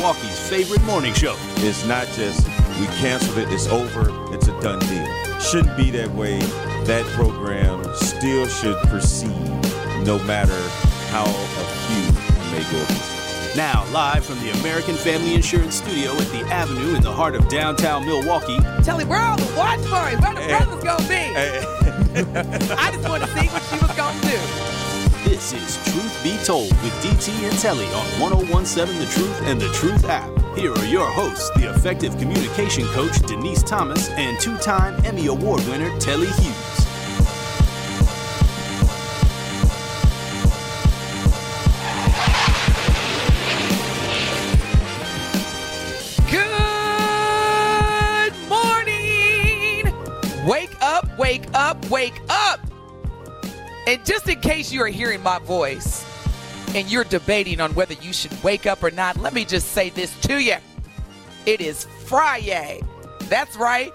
Milwaukee's favorite morning show. It's not just we canceled it, it's over, it's a done deal. Shouldn't be that way. That program still should proceed no matter how a few may go. Now, live from the American Family Insurance Studio at the Avenue in the heart of downtown Milwaukee, Tell him where all the watch party, where the Hey. brothers gonna be. Hey. Eh. I just want to see is Truth Be Told with DT and Telly on 1017 The Truth and the Truth app. Here are your hosts, the effective communication coach Denise Thomas and two time Emmy Award winner Telly Hughes. Good morning. Wake up, wake up, wake. And just in case you are hearing my voice and you're debating on whether you should wake up or not, let me just say this to you. It is Friday. That's right.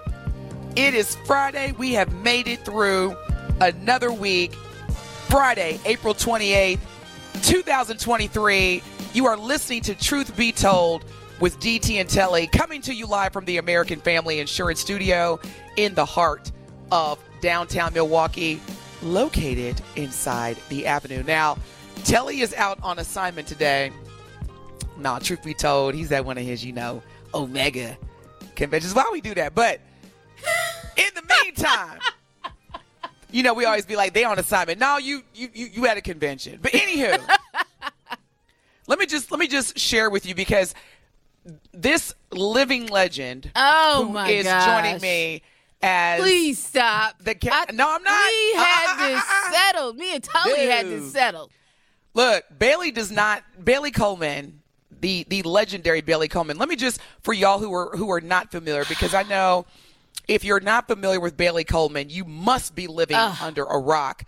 It is Friday. We have made it through another week. Friday, April 28th, 2023. You are listening to Truth Be Told with DT and Telly, coming to you live from the American Family Insurance Studio in the heart of downtown Milwaukee, located inside the Avenue. Now, Telly is out on assignment today. Nah, truth be told, he's at one of his, you know, Omega conventions. Why we do that? But in the meantime, you know, we always be like, they on assignment. No, you you you, you at a convention. But anywho, let me just let me just share with you because this living legend Oh who my is gosh. joining me as Please stop. The ca- No, I'm not. We had uh, this uh, settled. Me and Tully had this Dude. settled. Look, Bailey does not. Bailey Coleman, the the legendary Bailey Coleman. Let me just for y'all who are who are not familiar, because I know if you're not familiar with Bailey Coleman, you must be living Ugh. under a rock.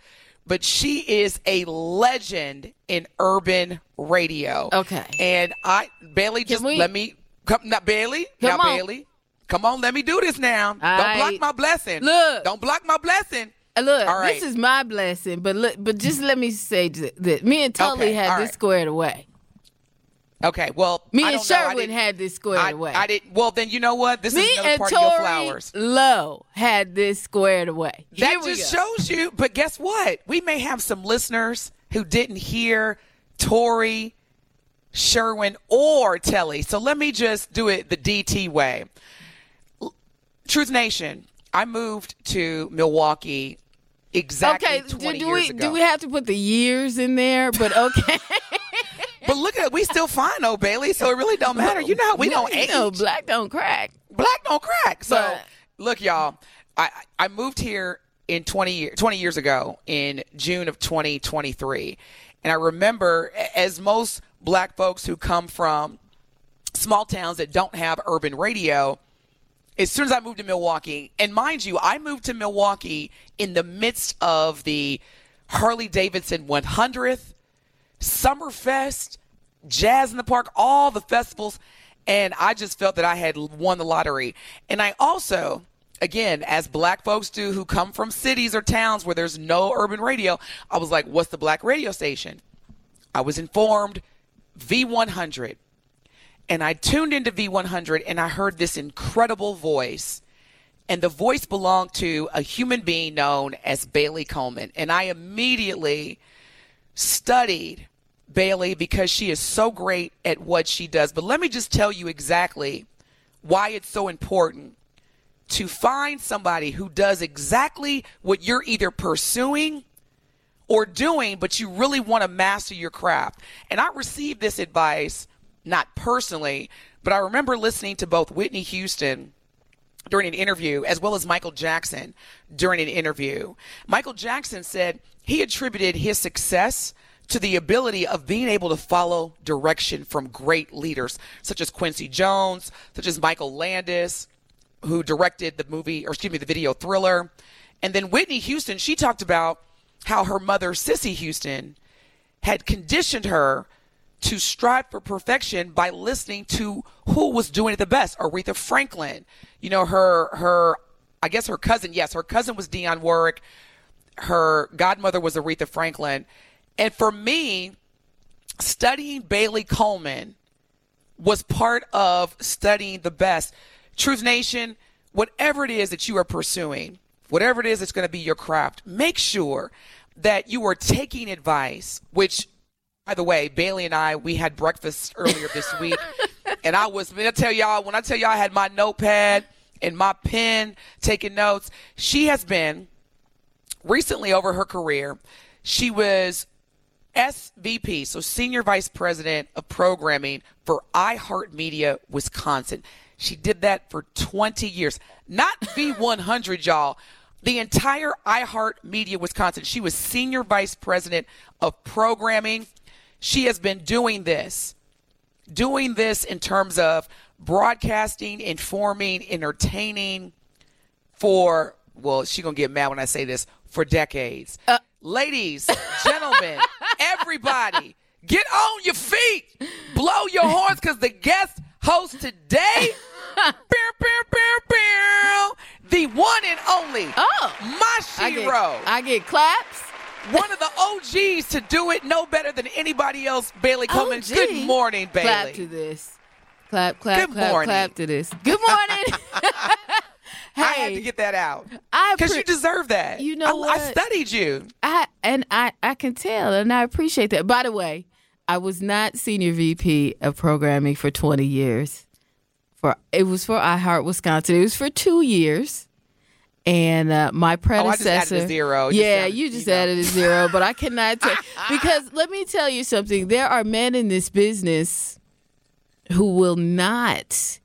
But she is a legend in urban radio. Okay. and I Bailey just we- let me come. Not Bailey. Come now on. Bailey. Come on, let me do this now. Don't I- block my blessing. Look. Don't block my blessing. Uh, Look, All right. this is my blessing, but look, but just let me say that me and Tully Okay, had all this right. squared away. Okay, well, Me I and don't know. I Sherwin had this squared I, away. I didn't. Well, then you know what? This me is another part of your flowers. Lowe had this squared away. That Here we just go. shows you. But guess what? We may have some listeners who didn't hear Tory, Sherwin, or Telly. So let me just do it the DT way. Truth Nation. I moved to Milwaukee exactly Okay, do, 20 do years we ago. do we have to put the years in there? But okay, but look at it. We still fine, oh Bailey. So it really don't matter. You know how we don't age. know, black don't crack. black don't crack. So But- look, y'all, I I moved here in 20 years 20 years ago in June of 2023. And I remember as most black folks who come from small towns that don't have urban radio, as soon as I moved to Milwaukee, and mind you, I moved to Milwaukee in the midst of the Harley Davidson 100th, Summerfest, Jazz in the Park, all the festivals, and I just felt that I had won the lottery. And I also, again, as black folks do who come from cities or towns where there's no urban radio, I was like, what's the black radio station? I was informed V100 and I tuned into V100 and I heard this incredible voice. And the voice belonged to a human being known as Bailey Coleman. And I immediately studied Bailey because she is so great at what she does. But let me just tell you exactly why it's so important to find somebody who does exactly what you're either pursuing or doing, but you really want to master your craft. And I received this advice, not personally, but I remember listening to both Whitney Houston during an interview as well as Michael Jackson during an interview. Michael Jackson said he attributed his success to the ability of being able to follow direction from great leaders such as Quincy Jones, such as Michael Landis, who directed the movie, or excuse me, the video Thriller. And then Whitney Houston, she talked about how her mother, Sissy Houston, had conditioned her to strive for perfection by listening to who was doing it the best. Aretha Franklin, you know, her, her, I guess her cousin, yes, her cousin was Dionne Warwick. Her godmother was Aretha Franklin. And for me, studying Bailey Coleman was part of studying the best. Truth Nation, whatever it is that you are pursuing, whatever it is that's going to be your craft, make sure that you are taking advice, which, by the way, Bailey and I, we had breakfast earlier this week. and I was, going to tell y'all, when I tell y'all I had my notepad and my pen taking notes, she has been recently over her career, she was SVP, so Senior Vice President of Programming for iHeartMedia Wisconsin. She did that for 20 years. Not V100, y'all. The entire iHeartMedia Wisconsin. She was Senior Vice President of Programming. She has been doing this, doing this in terms of broadcasting, informing, entertaining for, well, she's going to get mad when I say this, for decades. Uh. Ladies, gentlemen, everybody, get on your feet. Blow your horns because the guest host today, pew, pew, pew, pew, the one and only Oh. I get, I get claps. One of the OGs to do it no better than anybody else, Bailey Coleman. OG. Good morning, Bailey. Clap to this. Clap, clap, Good clap, morning. clap to this. Good morning. hey, I had to get that out I because appre- you deserve that. You know I, I studied you. I and I I can tell, and I appreciate that. By the way, I was not senior VP of programming for 20 years. For it was for iHeart Wisconsin. It was for two years, and uh, my Oh, just added predecessor. a zero. Just Yeah, you just you know. added a zero, but I cannot tell because let me tell you something. There are men in this business who will not,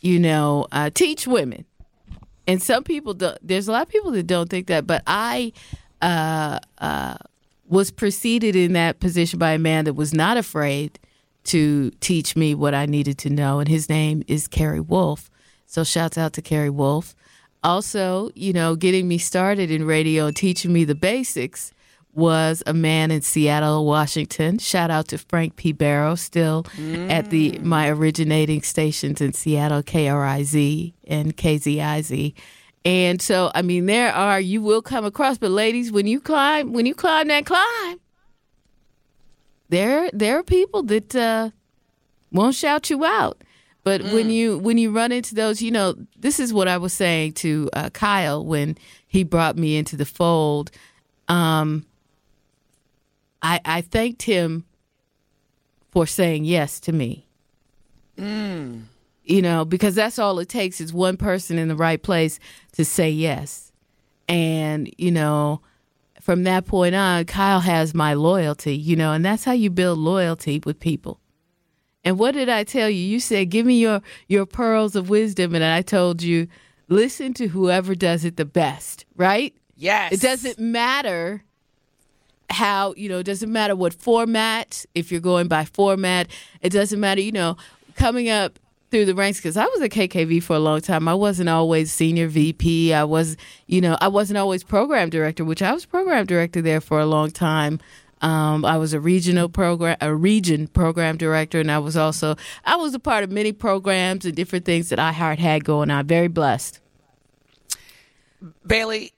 you know, uh, teach women and some people don't there's a lot of people that don't think that but i uh, uh, was preceded in that position by a man that was not afraid to teach me what i needed to know and his name is kerry wolf so shouts out to kerry wolf also you know getting me started in radio and teaching me the basics was a man in Seattle, Washington. Shout out to Frank P. Barrow, still at the my originating stations in Seattle, KRIZ and KZIZ. And so, I mean, there are you will come across, but ladies, when you climb, when you climb that climb, there there are people that uh, won't shout you out. But when you when you run into those, you know, this is what I was saying to uh, Kyle when he brought me into the fold. Um, I I thanked him for saying yes to me. You know, because that's all it takes is one person in the right place to say yes. And, you know, from that point on, Kyle has my loyalty, you know, and that's how you build loyalty with people. And what did I tell you? You said, "Give me your your pearls of wisdom," and I told you, "Listen to whoever does it the best." Right? Yes. It doesn't matter how, you know, it doesn't matter what format, if you're going by format, it doesn't matter, you know, coming up through the ranks because I was at KKV for a long time. I wasn't always senior VP. I was, you know, I wasn't always program director, which I was program director there for a long time. Um, I was a regional program, a region program director, and I was also I was a part of many programs and different things that iHeart had going on. Very blessed. Bailey,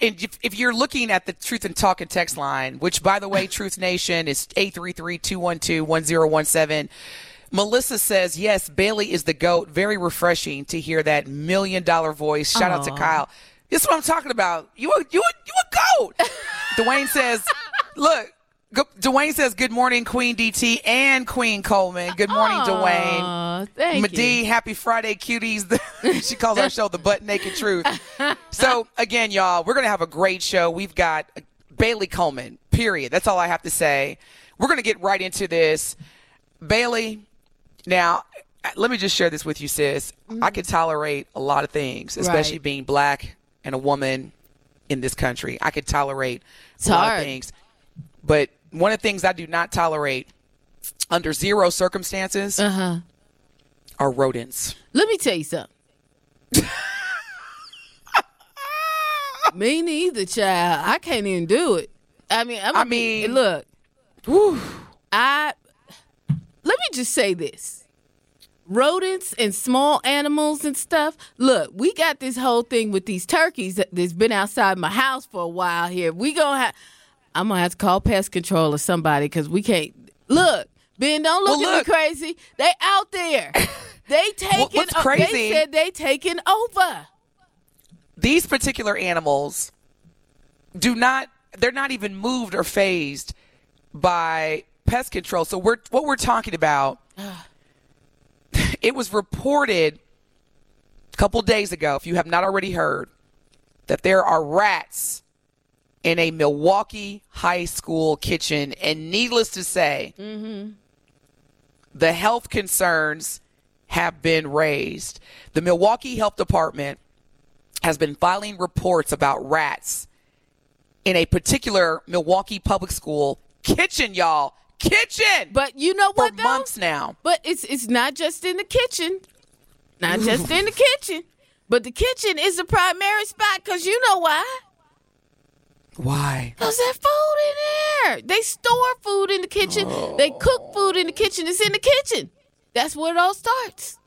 and if, if you're looking at the Truth and Talk and text line, which by the way, Truth Nation is 833-212-1017. Melissa says, yes, Bailey is the GOAT. Very refreshing to hear that million dollar voice. Shout out to Kyle. This is what I'm talking about. You a, you a, you a GOAT. Dwayne says, look, Dwayne says, good morning, Queen DT and Queen Coleman. Good morning, Dwayne. Aw, thank Medee, you. happy Friday, cuties. she calls our show the Butt Naked Truth. So, again, y'all, we're going to have a great show. We've got Bailey Coleman, period. That's all I have to say. We're going to get right into this. Bailey, now, let me just share this with you, sis. I mm. can tolerate a lot of things, especially Right. being black and a woman in this country. I could tolerate It's a lot hard. of things. But one of the things I do not tolerate under zero circumstances Uh huh. are rodents. Let me tell you something. Me neither, child. I can't even do it. I mean, I'm I mean- look. Whew. I let me just say this. Rodents and small animals and stuff. Look, we got this whole thing with these turkeys that, that's been outside my house for a while here. We gonna have I'm gonna have to call pest control or somebody because we can't look. Ben, don't look Well, at look. me crazy. They out there. They taking what's o- crazy- they said they taking over. These particular animals do not they're not even moved or phased by pest control. So we're what we're talking about it was reported a couple days ago, if you have not already heard, that there are rats in a Milwaukee high school kitchen. And needless to say, the health concerns have been raised. The Milwaukee Health Department has been filing reports about rats in a particular Milwaukee public school kitchen, y'all. Kitchen! But you know for what? though? months now. But it's it's not just in the kitchen, not just in the kitchen, but the kitchen is the primary spot because you know why? Why? Cause there's food in there. They store food in the kitchen. They cook food in the kitchen. It's in the kitchen. That's where it all starts.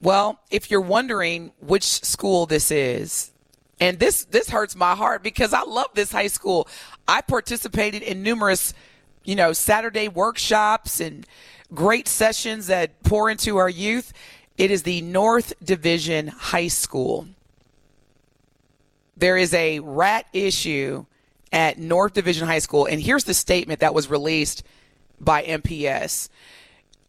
Well, if you're wondering which school this is, and this this hurts my heart because I love this high school. I participated in numerous, you know, Saturday workshops and great sessions that pour into our youth. It is the North Division High School. There is a rat issue at North Division High School, and here's the statement that was released by MPS.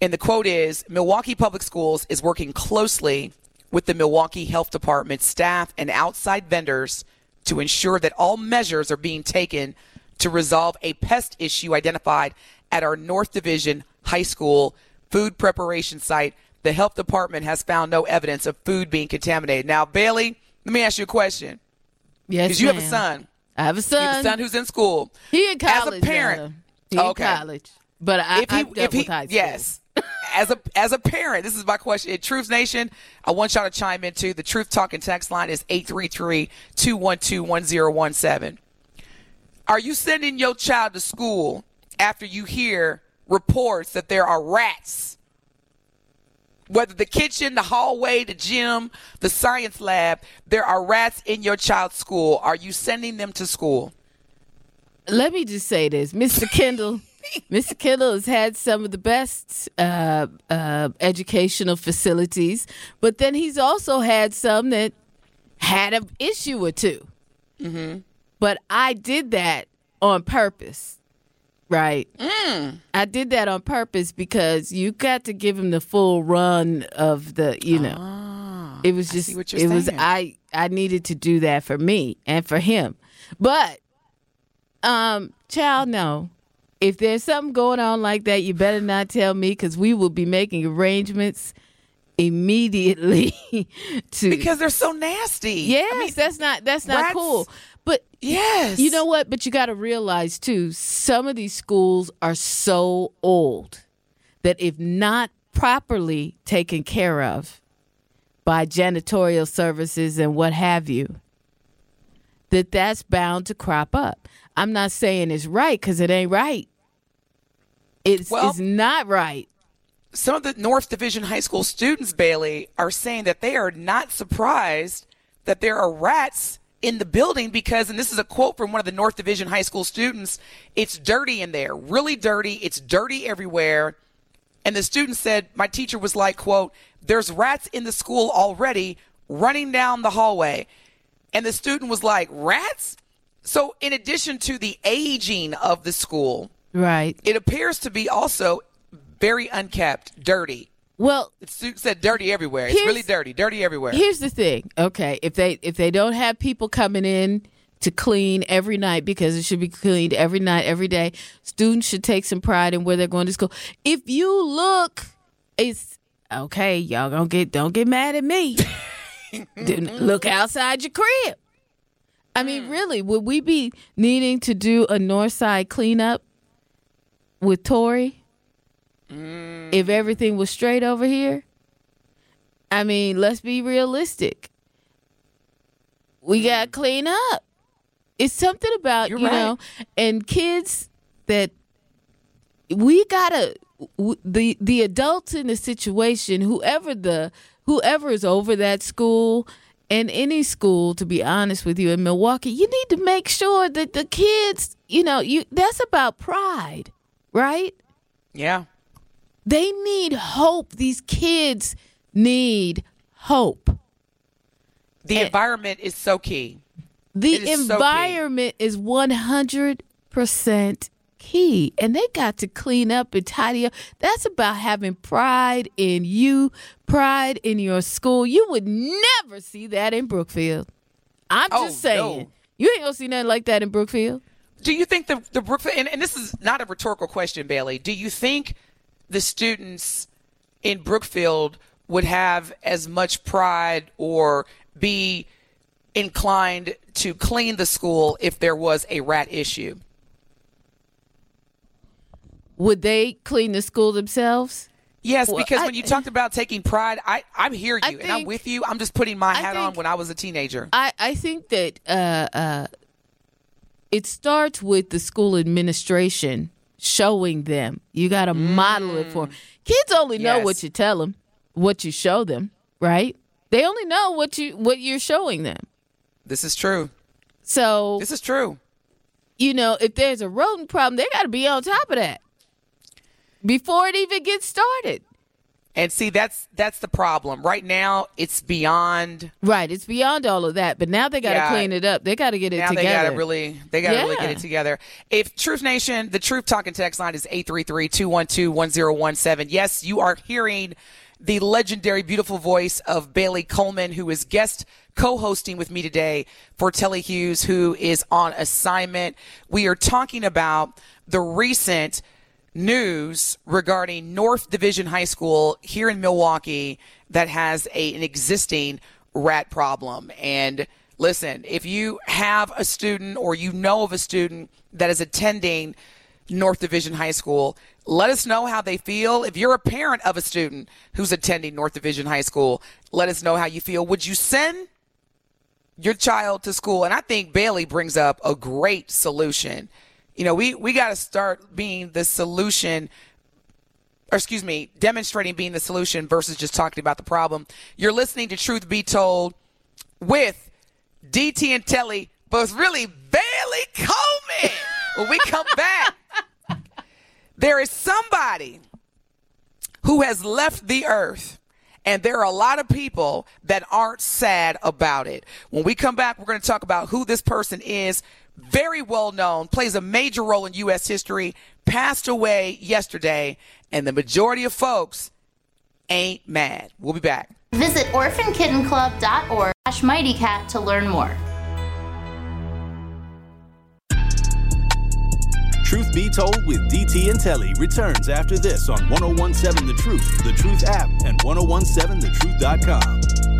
And the quote is Milwaukee Public Schools is working closely with the Milwaukee Health Department staff and outside vendors to ensure that all measures are being taken to resolve a pest issue identified at our North Division High School food preparation site. The health department has found no evidence of food being contaminated. Now, Bailey, let me ask you a question. Yes, Because you have a son. I have a You son. have a son who's in school. He in college. As a parent. He in oh, college. But I, if he, I've if he, with high school. yes, as a as a parent, this is my question. In Truth Nation, I want y'all to chime in too. The Truth Talking text line is 833-212-1017. Are you sending your child to school after you hear reports that there are rats? Whether the kitchen, the hallway, the gym, the science lab, there are rats in your child's school. Are you sending them to school? let me just say this, Mr. Kendall. Mr. Kendall has had some of the best uh, uh, educational facilities, but then he's also had some that had an issue or 2 Mm-hmm. But I did that on purpose, right? I did that on purpose because you got to give him the full run of the, you know. it was just, see what you're it was. I. I needed to do that for me and for him, but um, child, no. If there's something going on like that, you better not tell me because we will be making arrangements immediately to. Because they're so nasty. yes, I mean, that's not that's not rats- cool. But yes. you know what? But you got to realize too, some of these schools are so old that if not properly taken care of by janitorial services and what have you, that that's bound to crop up. I'm not saying it's right because it ain't right. It's, Well- it's not right. some of the North Division High School students, Bailey, are saying that they are not surprised that there are rats in the building because, and this is a quote from one of the North Division High School students, it's dirty in there, really dirty. It's dirty everywhere. And the student said, my teacher was like, quote, there's rats in the school already running down the hallway. And the student was like, rats? So in addition to the aging of the school, Right. it appears to be also very unkept, dirty. Well, It said dirty everywhere. It's really dirty, dirty everywhere. Here's the thing. Okay, if they if they don't have people coming in to clean every night because it should be cleaned every night, every day, students should take some pride in where they're going to school. If you look, it's okay. Y'all don't get don't get mad at me. Look outside your crib. I mean, hmm. really, would we be needing to do a north side cleanup with Tory? Hmm. If everything was straight over here? I mean, let's be realistic. We mm. got to clean up. It's something about, You're you right. know, and kids that we got to the the adults in the situation, whoever the whoever is over that school and any school to be honest with you in Milwaukee, you need to make sure that the kids, you know, you that's about pride, right? Yeah. They need hope. These kids need hope. The And- environment is so key. The is so key. environment is 100% key. And they got to clean up and tidy up. That's about having pride in you, pride in your school. You would never see that in Brookfield. I'm Oh, just saying. no. You ain't gonna see nothing like that in Brookfield. Do you think the the Brookfield and, and this is not a rhetorical question, Bailey? Do you think the students in Brookfield would have as much pride or be inclined to clean the school if there was a rat issue? Would they clean the school themselves? Yes, Well, because I- when you talked about taking pride, I I hear you I and I'm with you. I'm just putting my hat on when I was a teenager. I, I think that uh, uh, it starts with the school administration showing them. You got to model it for 'em. Kids only know what you tell them, what you show them, right? They only know what you what you're showing them. This is true. So This is true. you know, if there's a rodent problem, they got to be on top of that before it even gets started. And see, that's that's the problem. Right now, it's beyond. Right, it's beyond all of that, but now they got to Yeah. clean it up. They got to get it Now together. they gotta really, they gotta really get it together. If Truth Nation, the Truth Talking text line is 833-212-1017. Yes, you are hearing the legendary, beautiful voice of Bailey Coleman, who is guest co-hosting with me today for Telly Hughes, who is on assignment. We are talking about the recent news regarding North Division High School here in Milwaukee that has a, an existing rat problem. And listen, if you have a student or you know of a student that is attending North Division High School, let us know how they feel. If you're a parent of a student who's attending North Division High School, let us know how you feel. Would you send your child to school? And I think Bailey brings up a great solution. You know, we, we got to start being the solution or excuse me, demonstrating being the solution versus just talking about the problem. You're listening to Truth Be Told with DT and Telly, but really Bailey Coleman. when we come back, there is somebody who has left the earth. And there are a lot of people that aren't sad about it. When we come back, we're going to talk about who this person is. Very well known, plays a major role in U.S. history, passed away yesterday, and the majority of folks ain't mad. We'll be back. Visit orphankittenclub.org slash mightycat to learn more. Truth Be Told with DT and Telly returns after this on 1017 The Truth, The Truth app, and 1017thetruth.com.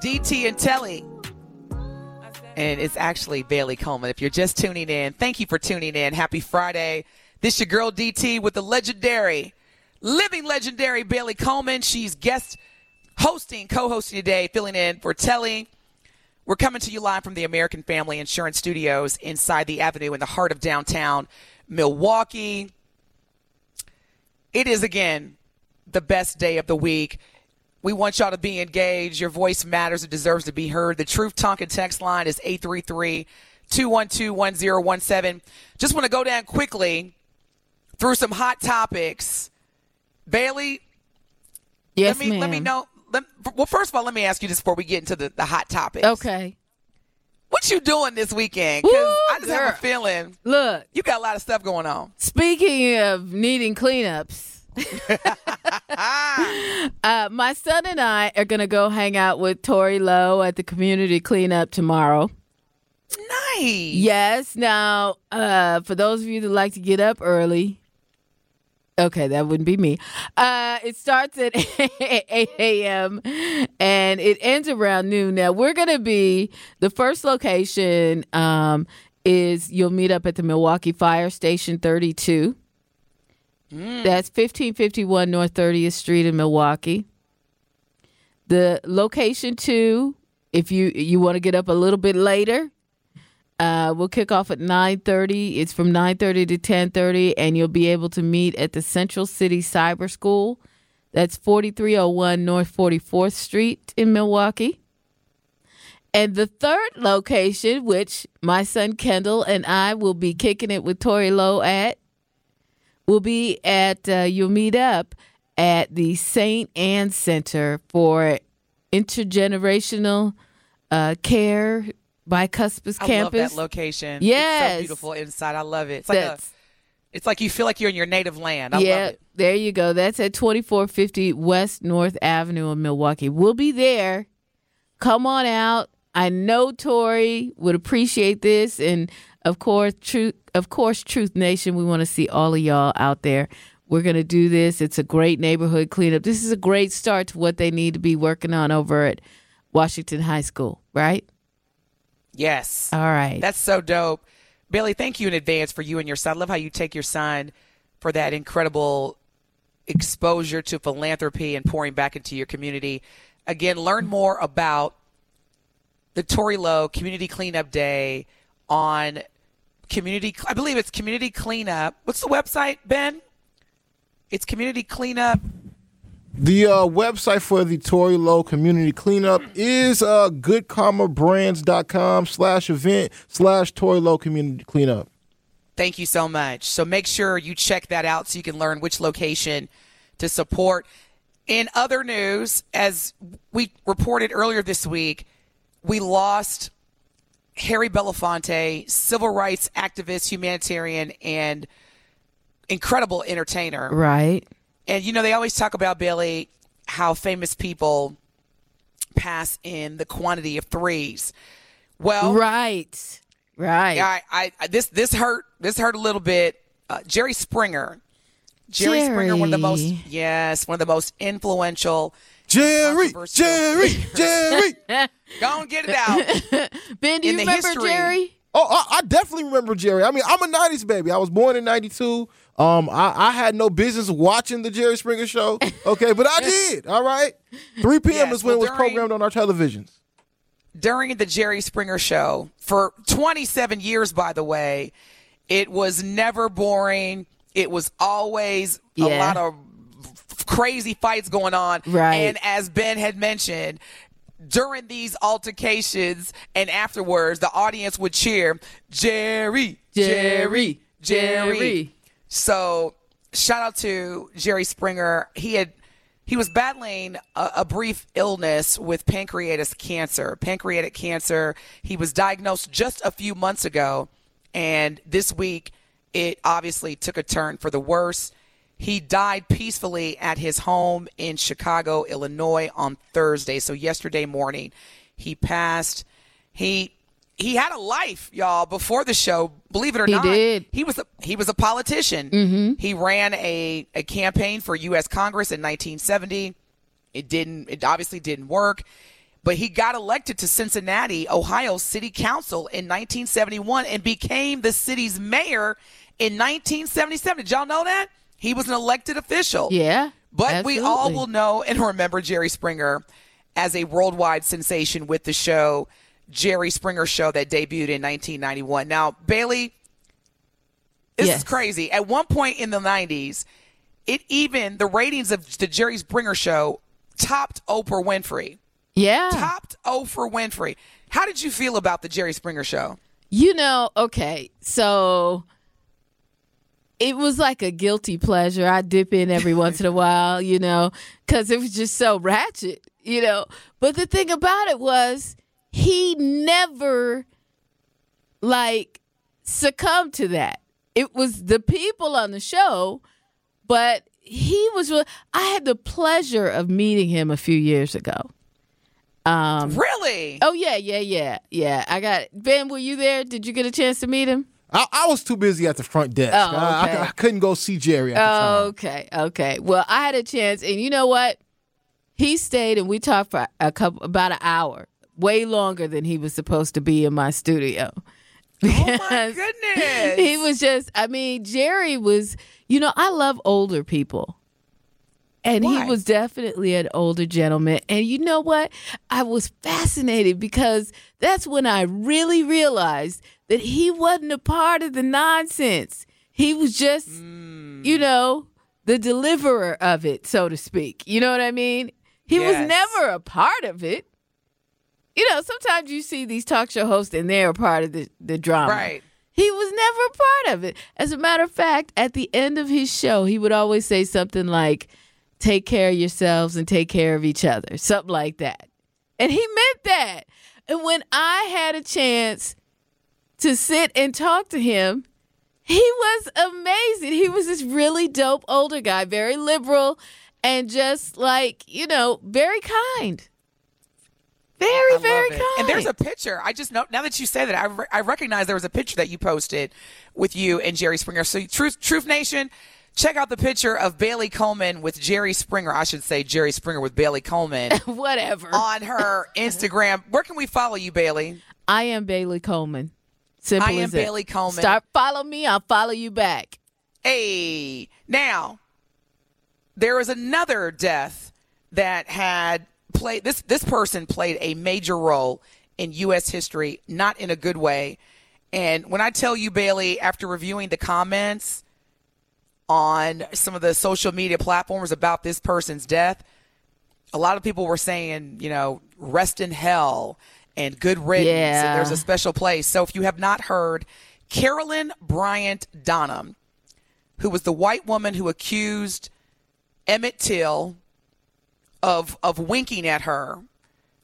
DT and Telly. And it's actually Bailey Coleman. If you're just tuning in, thank you for tuning in. Happy Friday. This your girl DT with the legendary, living legendary Bailey Coleman. She's guest hosting, co-hosting today, filling in for Telly. We're coming to you live from the American Family Insurance Studios inside the Avenue in the heart of downtown Milwaukee. It is again the best day of the week. We want y'all to be engaged. Your voice matters. It deserves to be heard. The Truth Talking text line is 833 212 1017. Just want to go down quickly through some hot topics. Bailey, Yes, let me ma'am. let me know. Let, well, first of all, let me ask you this before we get into the, the hot topics. Okay. What you doing this weekend? Because I just have a feeling Look, you got a lot of stuff going on. speaking of needing cleanups, uh, my son and I are going to go hang out with Tory Lowe at the community cleanup tomorrow. Nice. Yes. Now, uh, for those of you that like to get up early, okay, that wouldn't be me. Uh, it starts at 8 a.m. and it ends around noon. Now, we're going to be the first location um, is you'll meet up at the Milwaukee Fire Station 32. That's 1551 North 30th Street in Milwaukee. The location two, if you you want to get up a little bit later, uh, we'll kick off at 9.30. It's from 9.30 to 10.30, and you'll be able to meet at the Central City Cyber School. That's 4301 North 44th Street in Milwaukee. And the third location, which my son Kendall and I will be kicking it with Tory Lowe at, will be at, uh, you'll meet up at the St. Ann Center for Intergenerational uh, Care Bucyrus Campus. I Campus. love that location. It's Yes. so beautiful inside. I love it. It's like a, it's like you feel like you're in your native land. I yeah, love it. there you go. That's at 2450 West North Avenue in Milwaukee. We'll be there. Come on out. I know Tory would appreciate this, and of course, truth, of course, Truth Nation. We want to see all of y'all out there. We're gonna do this. It's a great neighborhood cleanup. This is a great start to what they need to be working on over at Washington High School, right? Yes. All right. That's so dope. Billy, thank you in advance for you and your son. I love how you take your son for that incredible exposure to philanthropy and pouring back into your community. Again, learn more about the Tory Lowe Community Cleanup Day on community. I believe it's Community Cleanup. What's the website, Ben? It's Community Cleanup. The uh, website for the Tory Lowe Community Cleanup is uh, goodkarmabrands.com slash event slash Tory Lowe Community Cleanup. Thank you so much. So make sure you check that out so you can learn which location to support. In other news, as we reported earlier this week, we lost Harry Belafonte, civil rights activist, humanitarian, and incredible entertainer. right. And you know, they always talk about Billy how famous people pass in the quantity of threes. Well, Right. Right. I, I, I this this hurt this hurt a little bit. Uh, Jerry Springer, Jerry, Springer, one of the most yes, one of the most influential. Jerry, Jerry, Jerry. Go and get it out. Ben, do you remember history- Jerry? Oh, I, I definitely remember Jerry. I mean, I'm a '90s baby. I was born in '92. Um, I, I had no business watching the Jerry Springer show. Okay, but I did. All right. 3 p.m. Yes, is when well, it was during- programmed on our televisions. During the Jerry Springer show for 27 years, by the way, it was never boring. It was always a lot of crazy fights going on. Right. And as Ben had mentioned, during these altercations and afterwards, the audience would cheer, Jerry, Jerry, Jerry. Jerry. So shout out to Jerry Springer. He had he was battling a, a brief illness with pancreatic cancer. Pancreatic cancer. He was diagnosed just a few months ago, and this week it obviously took a turn for the worse. He died peacefully at his home in Chicago, Illinois on Thursday. So yesterday morning, he passed. He he had a life, y'all, before the show. Believe it or He not, did. he was a, he was a politician. Mm-hmm. He ran a, a campaign for U.S. Congress in 1970. It didn't. It obviously didn't work. But he got elected to Cincinnati, Ohio City Council in 1971 and became the city's mayor in 1977. Did y'all know that? He was an elected official. Yeah. But we all will know and remember Jerry Springer as a worldwide sensation with the show Jerry Springer Show that debuted in 1991. Now, Bailey, this Yes. is crazy. At one point in the 90s, it even the ratings of the Jerry Springer Show topped Oprah Winfrey. Yeah. Topped Oprah Winfrey. How did you feel about the Jerry Springer Show? You know, okay, so it was like a guilty pleasure. I dip in every once in a while, you know, because it was just so ratchet, you know. But the thing about it was, he never like succumbed to that. It was the people on the show, but he was. I had the pleasure of meeting him a few years ago. Um. Really? Oh yeah, yeah, yeah, yeah. I got Ben. Were you there? Did you get a chance to meet him? I, I was too busy at the front desk. Oh, I, okay. I, I couldn't go see Jerry at the time. Okay, okay. Well, I had a chance, and you know what? He stayed, and we talked for a couple about an hour, way longer than he was supposed to be in my studio. Oh my goodness. He was just. I mean, Jerry was. You know, I love older people. And Why? he was definitely an older gentleman. And you know what? I was fascinated because that's when I really realized that he wasn't a part of the nonsense. He was just, hmm. you know, the deliverer of it, so to speak. You know what I mean? He was never a part of it. You know, sometimes you see these talk show hosts and they're a part of the, the drama. Right. He was never a part of it. As a matter of fact, at the end of his show, he would always say something like, take care of yourselves and take care of each other, something like that. And he meant that. And when I had a chance to sit and talk to him, he was amazing. He was this really dope older guy, very liberal and just like, you know, very kind. Very, I very kind. And there's a picture. I just know now that you say that, I, re- I recognize there was a picture that you posted with you and Jerry Springer. So, Truth, Truth Nation, check out the picture of Bailey Coleman with Jerry Springer. I should say Jerry Springer with Bailey Coleman whatever. on her Instagram. Where can we follow you, Bailey? I am Bailey Coleman. Simple I am. Bailey Coleman. Start follow me. I'll follow you back. Hey, now there is another death that had played this this person played a major role in US history, not in a good way. And when I tell you Bailey after reviewing the comments on some of the social media platforms about this person's death, a lot of people were saying, you know, rest in hell and good riddance. Yeah. And there's a special place. So if you have not heard, Carolyn Bryant Donham, who was the white woman who accused Emmett Till of of winking at her,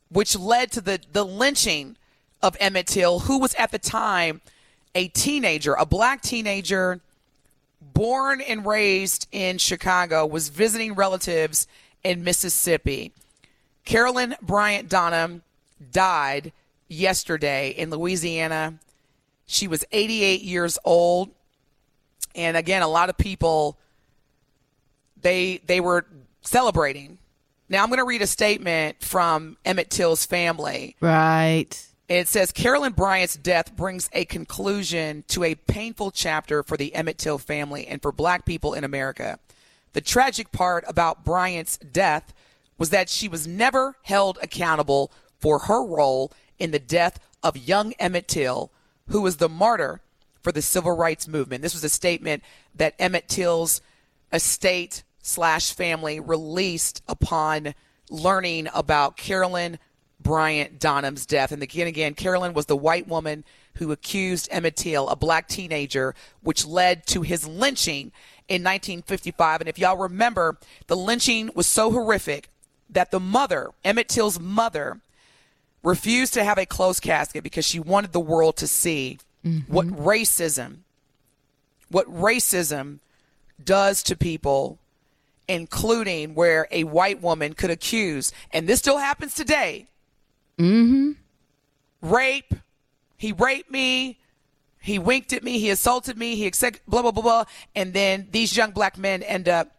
which led to the the lynching of Emmett Till, who was at the time a teenager, a black teenager born and raised in Chicago, was visiting relatives in Mississippi. Carolyn Bryant Donham died yesterday in Louisiana. She was 88 years old. And again, a lot of people they they were celebrating. Now I'm going to read a statement from Emmett Till's family. Right. It says Carolyn Bryant's death brings a conclusion to a painful chapter for the Emmett Till family and for black people in America. The tragic part about Bryant's death was that she was never held accountable for her role in the death of young Emmett Till, who was the martyr for the civil rights movement. This was a statement that Emmett Till's estate slash family released upon learning about Carolyn Bryant Donham's death. And again, again, Carolyn was the white woman who accused Emmett Till, a black teenager, which led to his lynching in 1955. And if y'all remember, the lynching was so horrific that the mother, Emmett Till's mother, refused to have a closed casket because she wanted the world to see what mm-hmm. racism, what racism does to people, including where a white woman could accuse, and this still happens today. Mm-hmm. Rape. He raped me. He winked at me. He assaulted me. He accept blah blah blah blah. And then these young black men end up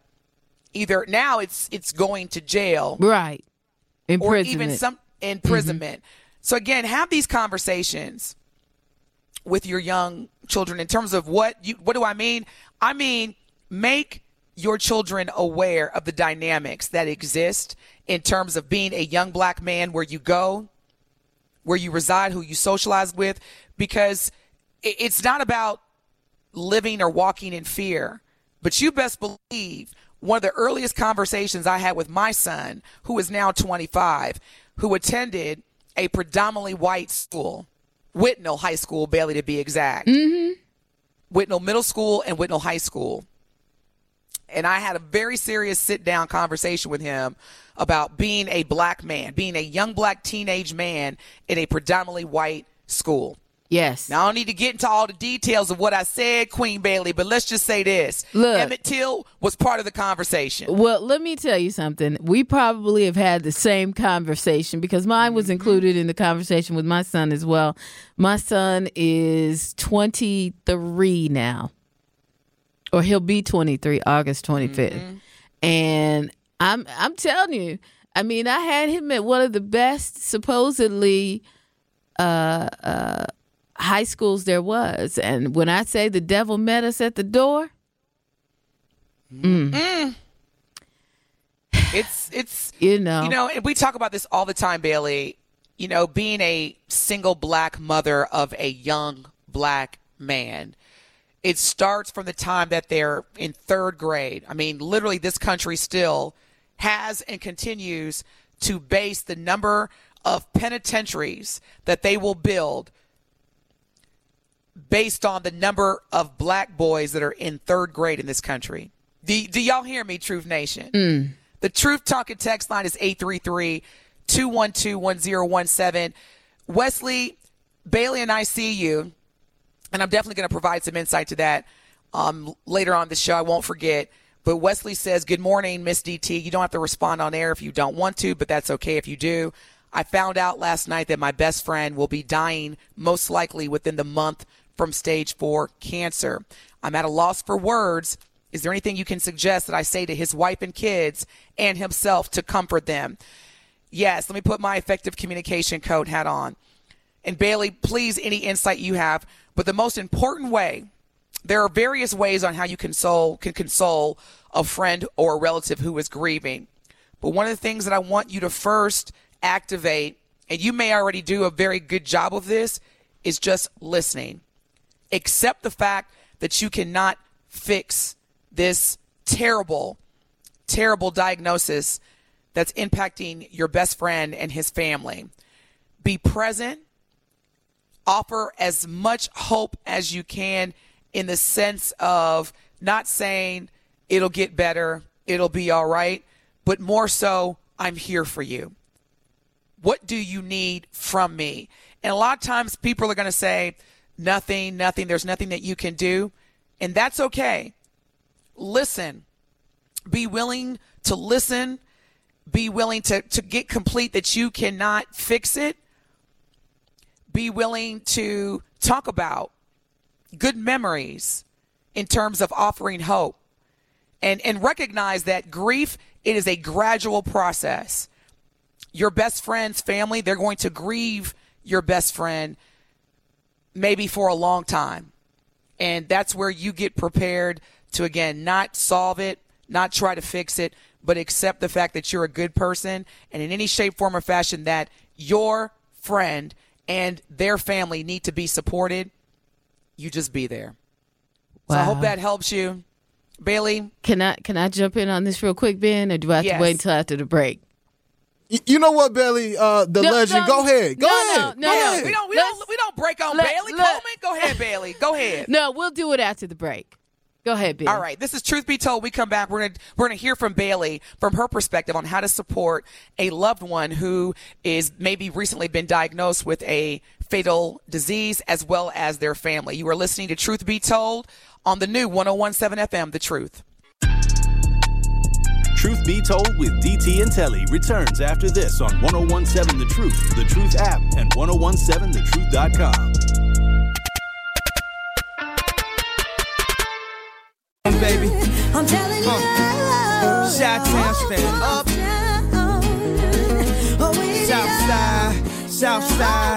either now it's it's going to jail Right. or Imprisonment. even some imprisonment. So again, have these conversations with your young children in terms of what you what do I mean? I mean make your children aware of the dynamics that exist in terms of being a young black man where you go, where you reside, who you socialize with because it's not about living or walking in fear. But you best believe one of the earliest conversations I had with my son, who is now 25, who attended a predominantly white school, Whitnall High School, Bailey to be exact. Mm-hmm. Whitnall Middle School and Whitnall High School. And I had a very serious sit down conversation with him about being a black man, being a young black teenage man in a predominantly white school. Yes. Now I don't need to get into all the details of what I said, Queen Bailey, but let's just say this: Look. Emmett Till was part of the conversation. Well, let me tell you something. We probably have had the same conversation because mine was mm-hmm. included in the conversation with my son as well. My son is 23 now, or he'll be 23 August 25th. And I'm I'm telling you, I mean, I had him at one of the best supposedly uh uh high schools there was. And when I say the devil met us at the door, It's it's you know. you know, and we talk about this all the time, Bailey. You know, being a single black mother of a young black man, it starts from the time that they're in third grade. I mean, literally, this country still has and continues to base the number of penitentiaries that they will build based on the number of black boys that are in third grade in this country. Do, do y'all hear me, Truth Nation? Hmm. The Truth Talking text line is 833 212 1017. Wesley, Bailey, and I see you, and I'm definitely going to provide some insight to that um, later on the show. I won't forget. But Wesley says, Good morning, Miss DT. You don't have to respond on air if you don't want to, but that's okay if you do. I found out last night that my best friend will be dying most likely within the month from stage four cancer. I'm at a loss for words. Is there anything you can suggest that I say to his wife and kids and himself to comfort them? Yes, let me put my effective communication code hat on. And Bailey, please, any insight you have. But the most important way, there are various ways on how you console can console a friend or a relative who is grieving. But one of the things that I want you to first activate, and you may already do a very good job of this, is just listening. Accept the fact that you cannot fix this terrible, terrible diagnosis that's impacting your best friend and his family. Be present. Offer as much hope as you can in the sense of not saying it'll get better, it'll be all right, but more so, I'm here for you. What do you need from me? And a lot of times people are going to say, nothing, nothing, there's nothing that you can do. And that's okay. Listen, be willing to listen, be willing to, to get complete that you cannot fix it, be willing to talk about good memories in terms of offering hope and and recognize that grief it is a gradual process. Your best friend's family they're going to grieve your best friend maybe for a long time. And that's where you get prepared to again not solve it not try to fix it but accept the fact that you're a good person and in any shape form or fashion that your friend and their family need to be supported you just be there so i hope that helps you bailey Can I can I jump in on this real quick, Ben, or do I have Yes. to wait until after the break? You know what, Bailey? Uh, the No, legend. no, go ahead. Go no, ahead. no, go no. ahead. we don't we Let's- don't we don't break on let- bailey let- coleman go ahead bailey go ahead No, we'll do it after the break. Go ahead, Ben. All right, this is Truth Be Told. We come back. We're gonna we're gonna hear from Bailey from her perspective on how to support a loved one who is maybe recently been diagnosed with a fatal disease, as well as their family. You are listening to Truth Be Told on the new 1017 FM. The Truth. Truth Be Told with DT and Telly returns after this on 1017 The Truth, The Truth app, and 1017thetruth.com. baby. I'm telling you. Uh, Chi-town stand up. South side,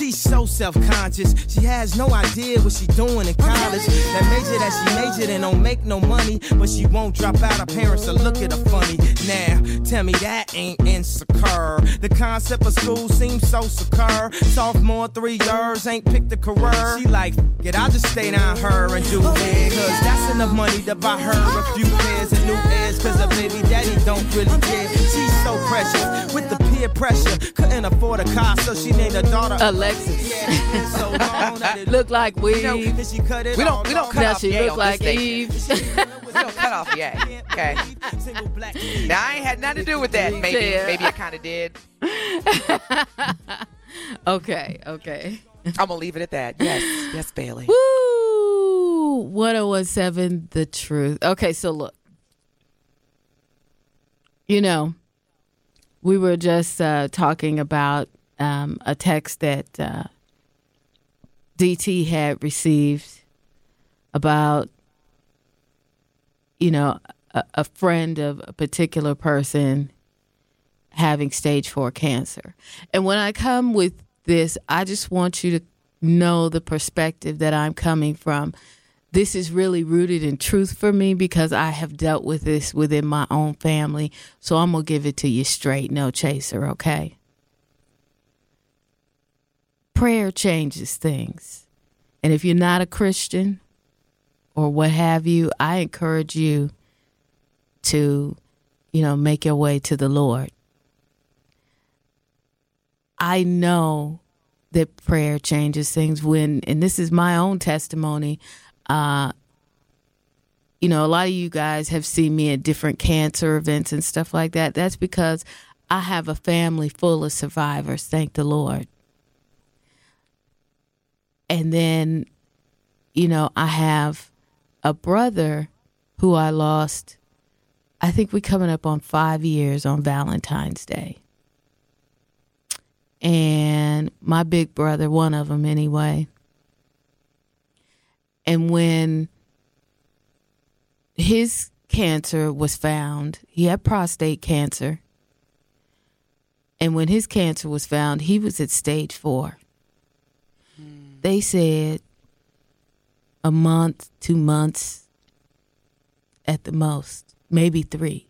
She's so self-conscious. She has no idea what she doing in college. That major that she majored in don't make no money, but she won't drop out. Her parents will look at her funny. Now, tell me that ain't insecure. The concept of school seems so secure. Sophomore three years ain't picked a career. She like, get I'll just stay down her and do it. Cause that's enough money to buy her a few pairs of new ears. Cause her baby daddy don't really care. She's so precious with the peer pressure. Couldn't afford a car, so she named her daughter Alexis. Yeah, so long that it Look like we. know, she cut it We don't we don't off. cut now off she Ye look like. Eve. We don't cut off yet. Okay. Single black kid. Now I ain't had nothing to do with that. Maybe Yeah. maybe I kind of did. okay, okay. I'm gonna leave it at that. Yes, yes, Bailey. Woo! 1017 The Truth. Okay, so look. You know, we were just uh, talking about um, a text that uh, DT had received about, you know, a, a friend of a particular person having stage four cancer. And when I come with this, I just want you to know the perspective that I'm coming from. This is really rooted in truth for me because I have dealt with this within my own family. So I'm going to give it to you straight, no chaser, okay? Prayer changes things. And if you're not a Christian or what have you, I encourage you to, you know, make your way to the Lord. I know that prayer changes things when, and this is my own testimony. Uh, you know, a lot of you guys have seen me at different cancer events and stuff like that. That's because I have a family full of survivors, thank the Lord. And then, you know, I have a brother who I lost. I think we're coming up on five years on Valentine's Day and my big brother, one of them anyway. And when his cancer was found, he had prostate cancer. And when his cancer was found, he was at stage four. Hmm. They said a month, two months at the most, maybe three.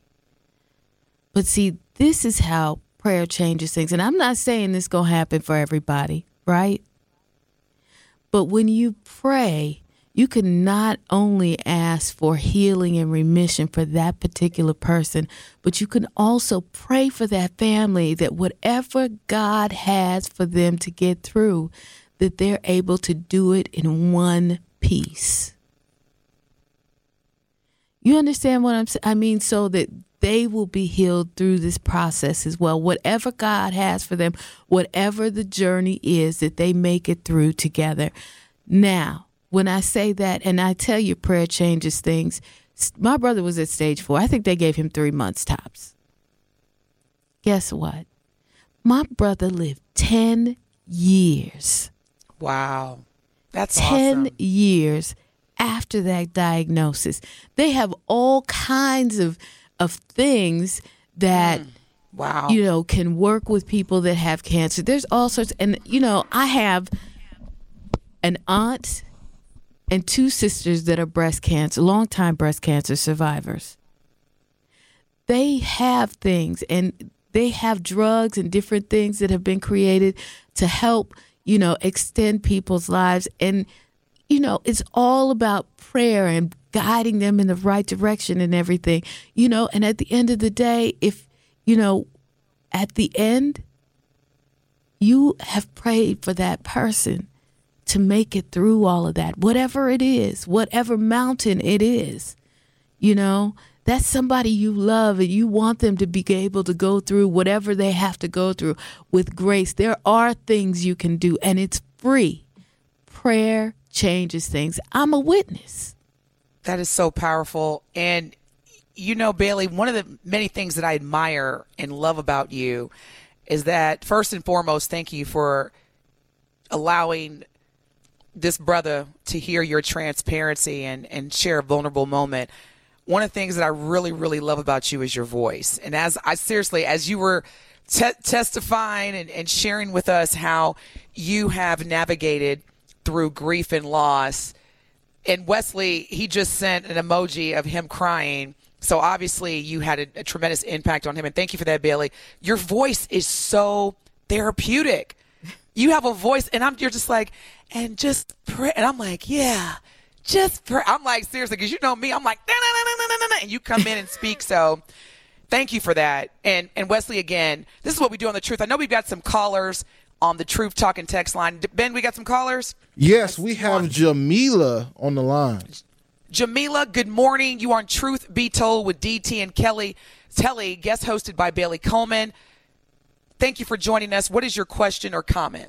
But see, this is how prayer changes things. And I'm not saying this going to happen for everybody, right? But when you pray, you can not only ask for healing and remission for that particular person, but you can also pray for that family that whatever God has for them to get through, that they're able to do it in one piece. You understand what I'm saying? I mean, so that they will be healed through this process as well. Whatever God has for them, whatever the journey is, that they make it through together. Now, when I say that, and I tell you, prayer changes things. My brother was at stage four. I think they gave him three months tops. Guess what? My brother lived 10 years. Wow, that's 10 awesome. years after that diagnosis. They have all kinds of of things that mm. Wow. you know can work with people that have cancer. There's all sorts and you know, I have an aunt and two sisters that are breast cancer, longtime breast cancer survivors. They have things and they have drugs and different things that have been created to help, you know, extend people's lives. And, you know, it's all about prayer and guiding them in the right direction and everything, you know. And at the end of the day, if, you know, at the end, you have prayed for that person to make it through all of that, whatever it is, whatever mountain it is, you know, that's somebody you love and you want them to be able to go through whatever they have to go through with grace. There are things you can do and it's free. Prayer changes things. I'm a witness. That is so powerful. And you know, Bailey, one of the many things that I admire and love about you is that first and foremost, thank you for allowing this brother to hear your transparency and, and share a vulnerable moment. One of the things that I really, really love about you is your voice. And as I seriously, as you were te- testifying and, and sharing with us how you have navigated through grief and loss, and Wesley, he just sent an emoji of him crying. So obviously, you had a, a, tremendous impact on him, and thank you for that, Bailey. Your voice is so therapeutic. You have a voice, and I'm you're just like, and just pray, and I'm like, yeah, just pray. I'm like seriously, because you know me, I'm like, nah, nah, nah, nah, nah, nah, and you come in and speak. So thank you for that. And and Wesley, again, this is what we do on the truth. I know we've got some callers on the truth talking text line. Ben, we got some callers. Yes, we have Jamila on the line. Jamila, good morning. You are on Truth Be Told with DT and Kelly Telly, guest hosted by Bailey Coleman. Thank you for joining us. What is your question or comment?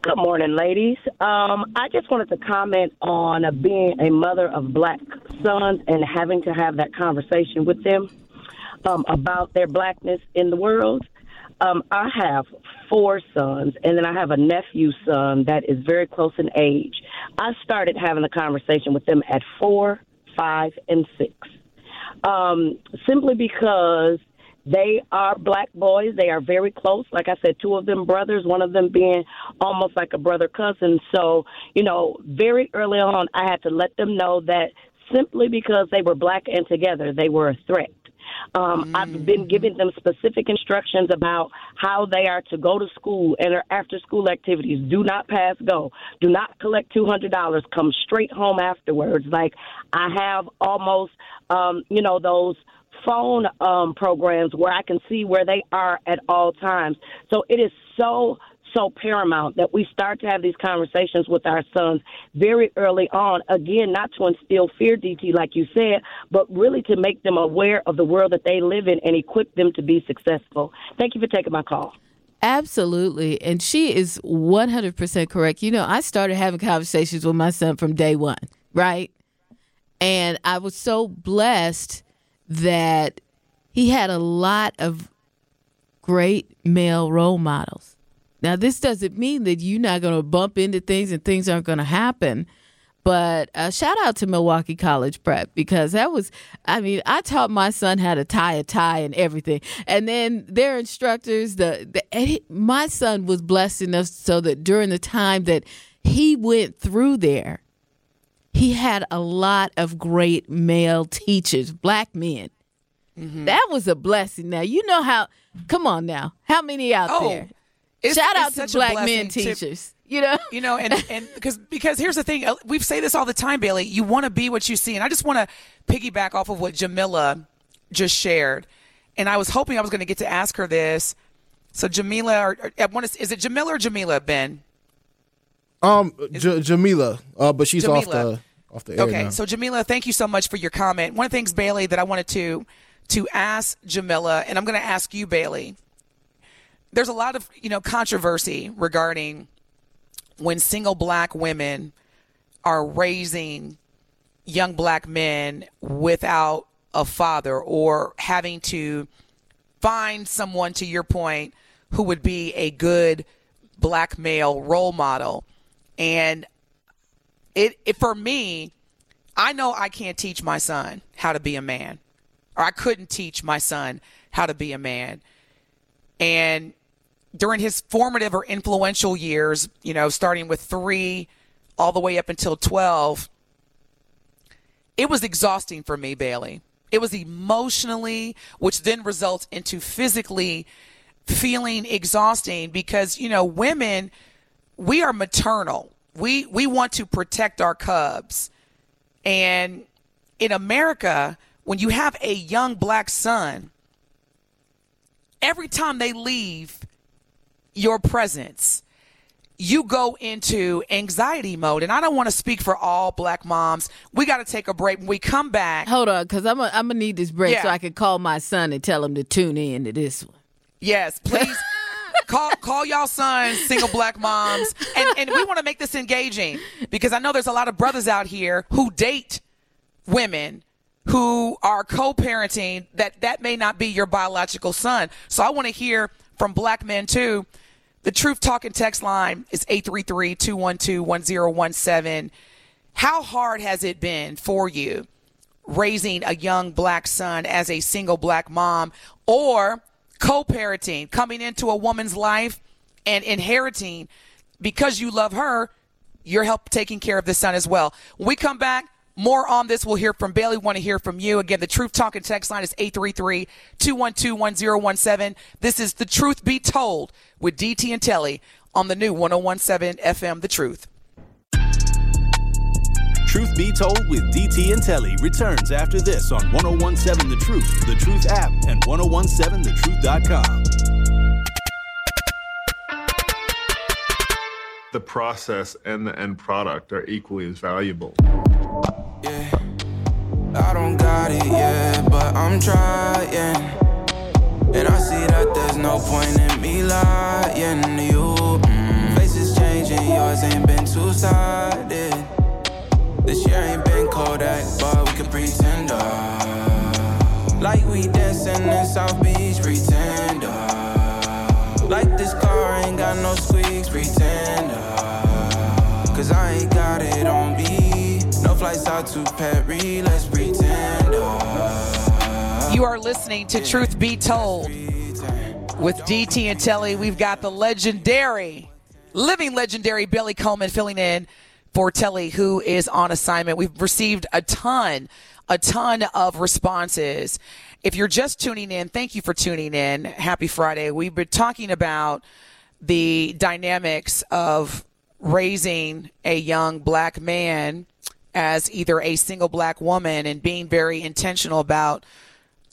Good morning, ladies. Um, I just wanted to comment on uh, being a mother of black sons and having to have that conversation with them um, about their blackness in the world. Um, I have four sons, and then I have a nephew son that is very close in age. I started having a conversation with them at four, five, and six, um, simply because they are black boys. They are very close. Like I said, two of them brothers, one of them being almost like a brother cousin. So, you know, very early on, I had to let them know that simply because they were black and together, they were a threat. Um, mm. I've been giving them specific instructions about how they are to go to school and their after school activities. Do not pass go. Do not collect $200. Come straight home afterwards. Like I have almost, um, you know, those phone um, programs where I can see where they are at all times. So it is so so paramount that we start to have these conversations with our sons very early on. Again, not to instill fear, DT, like you said, but really to make them aware of the world that they live in and equip them to be successful. Thank you for taking my call. Absolutely. And she is 100% correct. You know, I started having conversations with my son from day one, right? And I was so blessed that he had a lot of great male role models. Now, this doesn't mean that you're not going to bump into things and things aren't going to happen. But uh, shout out to Milwaukee College Prep because that was, I mean, I taught my son how to tie a tie and everything. And then their instructors, the, the he, my son was blessed enough so that during the time that he went through there, he had a lot of great male teachers, black men. Mm-hmm. That was a blessing. Now you know how. Come on now, how many out oh, there? It's, Shout it's out to black men teachers. To, you know, you know, and and because because here's the thing, uh, we say this all the time, Bailey. You want to be what you see, and I just want to piggyback off of what Jamila just shared. And I was hoping I was going to get to ask her this. So Jamila, or, or I want to, is it Jamila or Jamila, Ben? Um, J- Jamila, uh, but she's Jamila. off the off the air Okay, now. so Jamila, thank you so much for your comment. One of the things, Bailey, that I wanted to to ask Jamila, and I'm going to ask you, Bailey. There's a lot of you know controversy regarding when single black women are raising young black men without a father or having to find someone to your point who would be a good black male role model and it, it for me, I know I can't teach my son how to be a man, or I couldn't teach my son how to be a man. And during his formative or influential years, you know, starting with three all the way up until 12, it was exhausting for me, Bailey. It was emotionally, which then results into physically feeling exhausting because, you know, women, we are maternal. We we want to protect our cubs. And in america when you have a young black son every time they leave your presence you go into anxiety mode. And i don't want to speak for all black moms. We got to take a break. When we come back hold on because i'm gonna need this break yeah. so i can call my son and tell him to tune in to this one. Yes please call call y'all sons single black moms, and and we want to make this engaging because I know there's a lot of brothers out here who date women who are co-parenting that that may not be your biological son. So I want to hear from black men too. The Truth Talking text line is 833-212-1017. How hard has it been for you raising a young black son as a single black mom or co-parenting, coming into a woman's life and inheriting because you love her, you're help taking care of the son as well. When we come back, more on this. We'll hear from Bailey. Want to hear from you. Again, the Truth Talking text line is 833-212-1017. This is The Truth Be Told with DT and Telly on the new 1017 FM, The Truth. Truth Be Told with DT and Telly returns after this on 1017 The Truth, The Truth app, and 1017thetruth.com. The process and the end product are equally as valuable. Yeah. I don't got it yet, but I'm trying. And I see that there's no point in me lying to you. Mm. Faces changing, yours ain't been two sided. This year ain't been Kodak, but we can pretend. Uh, like we dancing in South Beach, pretend. Uh, like this car ain't got no squeaks, pretend. Uh, Cause I ain't got it on me. No flights out to Paris, let's pretend. Uh, You are listening to Truth Be Told with DT and Telly. We've got the legendary, living legendary Billy Coleman filling in for Telly, who is on assignment. We've received a ton, a ton of responses. If you're just tuning in, thank you for tuning in. Happy Friday. We've been talking about the dynamics of raising a young black man as either a single black woman and being very intentional about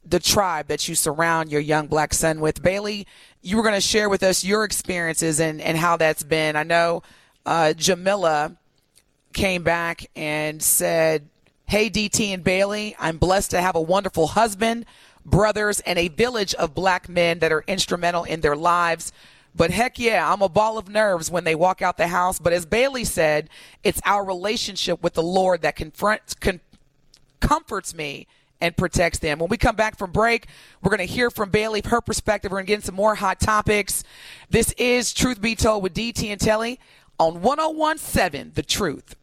the tribe that you surround your young black son with. Bailey, you were going to share with us your experiences and, and how that's been. I know uh, Jamila came back and said, Hey, DT and Bailey, I'm blessed to have a wonderful husband, brothers, and a village of black men that are instrumental in their lives. But heck yeah, I'm a ball of nerves when they walk out the house. But as Bailey said, it's our relationship with the Lord that confronts, con- comforts me and protects them. When we come back from break, we're going to hear from Bailey, her perspective. We're going to get into some more hot topics. This is Truth Be Told with DT and Telly on 1017 The Truth.